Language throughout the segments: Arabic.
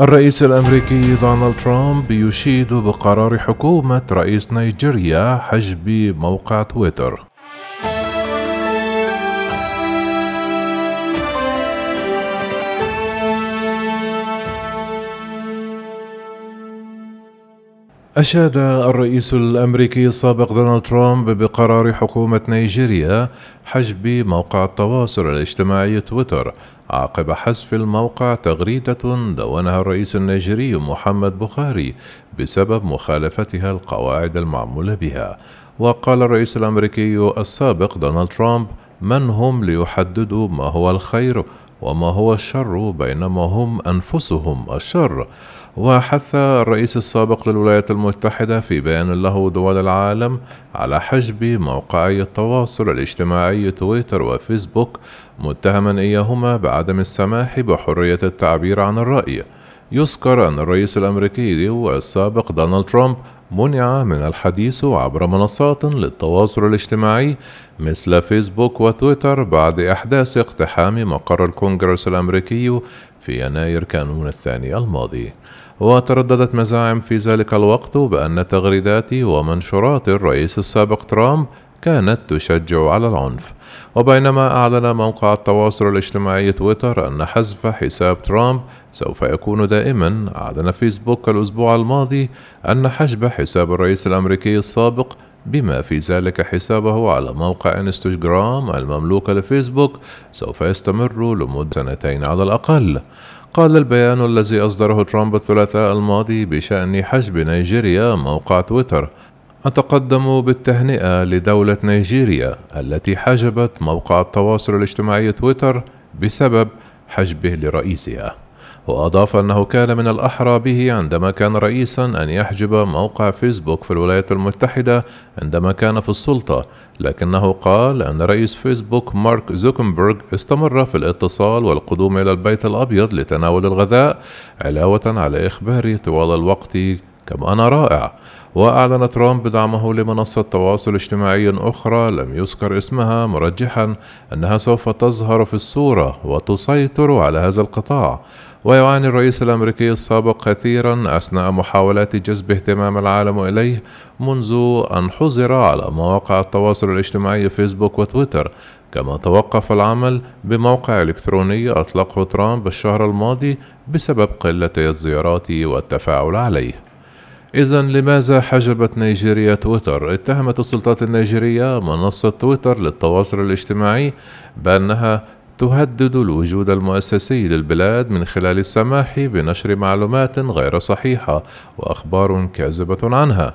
الرئيس الأمريكي دونالد ترامب يشيد بقرار حكومة رئيس نيجيريا حجب موقع تويتر. أشاد الرئيس الأمريكي السابق دونالد ترامب بقرار حكومة نيجيريا حجب موقع التواصل الاجتماعي تويتر عقب حذف الموقع تغريدة دونها الرئيس النيجيري محمد بخاري بسبب مخالفتها القواعد المعمول بها. وقال الرئيس الأمريكي السابق دونالد ترامب من هم ليحددوا ما هو الخير وما هو الشر بينما هم أنفسهم الشر. وحث الرئيس السابق للولايات المتحدة في بيان له دول العالم على حجب موقعي التواصل الاجتماعي تويتر وفيسبوك متهما إياهما بعدم السماح بحرية التعبير عن الرأي. يذكر أن الرئيس الأمريكي السابق دونالد ترامب منع من الحديث عبر منصات للتواصل الاجتماعي مثل فيسبوك وتويتر بعد إحداث اقتحام مقر الكونغرس الأمريكي في يناير كانون الثاني الماضي. وترددت مزاعم في ذلك الوقت بأن تغريدات ومنشورات الرئيس السابق ترامب كانت تشجع على العنف. وبينما أعلن موقع التواصل الاجتماعي تويتر أن حذف حساب ترامب سوف يكون دائما أعلن فيسبوك الأسبوع الماضي أن حجب حساب الرئيس الأمريكي السابق بما في ذلك حسابه على موقع إنستغرام المملوك لفيسبوك سوف يستمر لمدة سنتين على الأقل. قال البيان الذي أصدره ترامب الثلاثاء الماضي بشأن حجب نيجيريا موقع تويتر أتقدم بالتهنئة لدولة نيجيريا التي حجبت موقع التواصل الاجتماعي تويتر بسبب حجبه لرئيسها. وأضاف أنه كان من الأحرى به عندما كان رئيسا أن يحجب موقع فيسبوك في الولايات المتحدة عندما كان في السلطة لكنه قال أن رئيس فيسبوك مارك زوكنبرغ استمر في الاتصال والقدوم إلى البيت الأبيض لتناول الغذاء علاوة على إخباري طوال الوقت كما أنا رائع. وأعلن ترامب بدعمه لمنصة تواصل اجتماعي أخرى لم يذكر اسمها مرجحا أنها سوف تظهر في الصورة وتسيطر على هذا القطاع. ويعاني الرئيس الأمريكي السابق كثيرا أثناء محاولات جذب اهتمام العالم إليه منذ أن حظر على مواقع التواصل الاجتماعي فيسبوك وتويتر. كما توقف العمل بموقع إلكتروني أطلقه ترامب الشهر الماضي بسبب قلة الزيارات والتفاعل عليه. إذا لماذا حجبت نيجيريا تويتر؟ اتهمت السلطات النيجيرية منصة تويتر للتواصل الاجتماعي بأنها تهدد الوجود المؤسسي للبلاد من خلال السماح بنشر معلومات غير صحيحة وأخبار كاذبة عنها.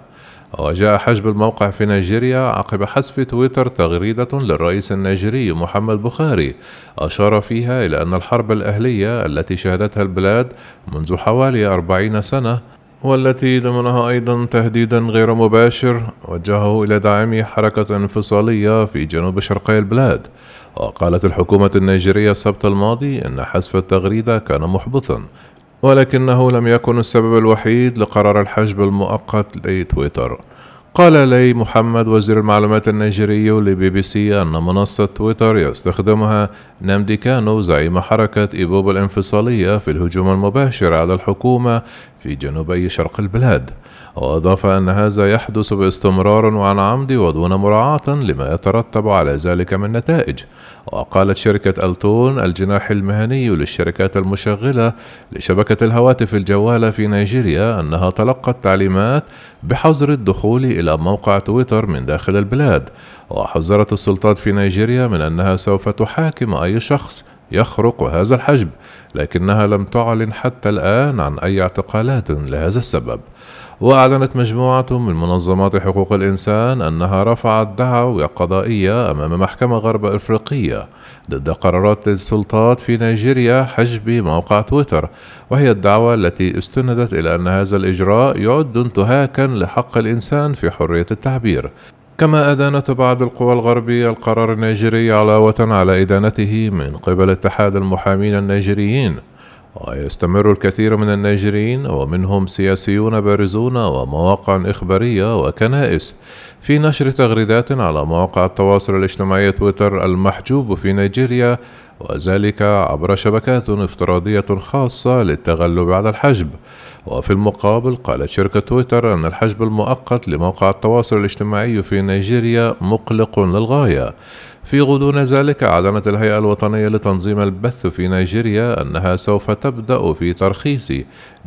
وجاء حجب الموقع في نيجيريا عقب حذف تويتر تغريدة للرئيس النيجيري محمد بخاري أشار فيها إلى أن الحرب الأهلية التي شهدتها البلاد منذ حوالي أربعين سنة والتي ضمنها أيضا تهديدا غير مباشر وجهه إلى داعمي حركة انفصالية في جنوب شرقي البلاد. وقالت الحكومة النيجيرية السبت الماضي أن حذف التغريدة كان محبطا ولكنه لم يكن السبب الوحيد لقرار الحجب المؤقت لتويتر. قال لاي محمد وزير المعلومات النيجيري لبي بي سي أن منصة تويتر يستخدمها نامدي كانو زعيم حركة إيبوب الانفصالية في الهجوم المباشر على الحكومة في جنوبي شرق البلاد. وأضاف أن هذا يحدث باستمرار وعن عمد ودون مراعاة لما يترتب على ذلك من نتائج. وقالت شركة ألتون الجناح المهني للشركات المشغلة لشبكة الهواتف الجوالة في نيجيريا أنها تلقت تعليمات بحظر الدخول إلى موقع تويتر من داخل البلاد. وحذرت السلطات في نيجيريا من أنها سوف تحاكم أي شخص يخرق هذا الحجب لكنها لم تعلن حتى الآن عن أي اعتقالات لهذا السبب. وأعلنت مجموعة من منظمات حقوق الإنسان أنها رفعت دعوى قضائية أمام محكمة غرب أفريقية ضد قرارات السلطات في نيجيريا حجب موقع تويتر وهي الدعوة التي استندت إلى أن هذا الإجراء يعد انتهاكا لحق الإنسان في حرية التعبير. كما أدانت بعض القوى الغربية القرار النيجيري علاوة على إدانته من قبل اتحاد المحامين النيجيريين. ويستمر الكثير من النيجيريين ومنهم سياسيون بارزون ومواقع إخبارية وكنائس في نشر تغريدات على مواقع التواصل الاجتماعي تويتر المحجوب في نيجيريا وذلك عبر شبكات افتراضية خاصة للتغلب على الحجب. وفي المقابل قالت شركة تويتر أن الحجب المؤقت لموقع التواصل الاجتماعي في نيجيريا مقلق للغاية. في غضون ذلك أعلنت الهيئة الوطنية لتنظيم البث في نيجيريا أنها سوف تبدأ في ترخيص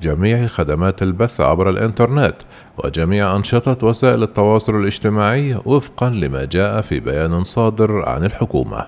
جميع خدمات البث عبر الإنترنت وجميع أنشطة وسائل التواصل الاجتماعي وفقا لما جاء في بيان صادر عن الحكومة.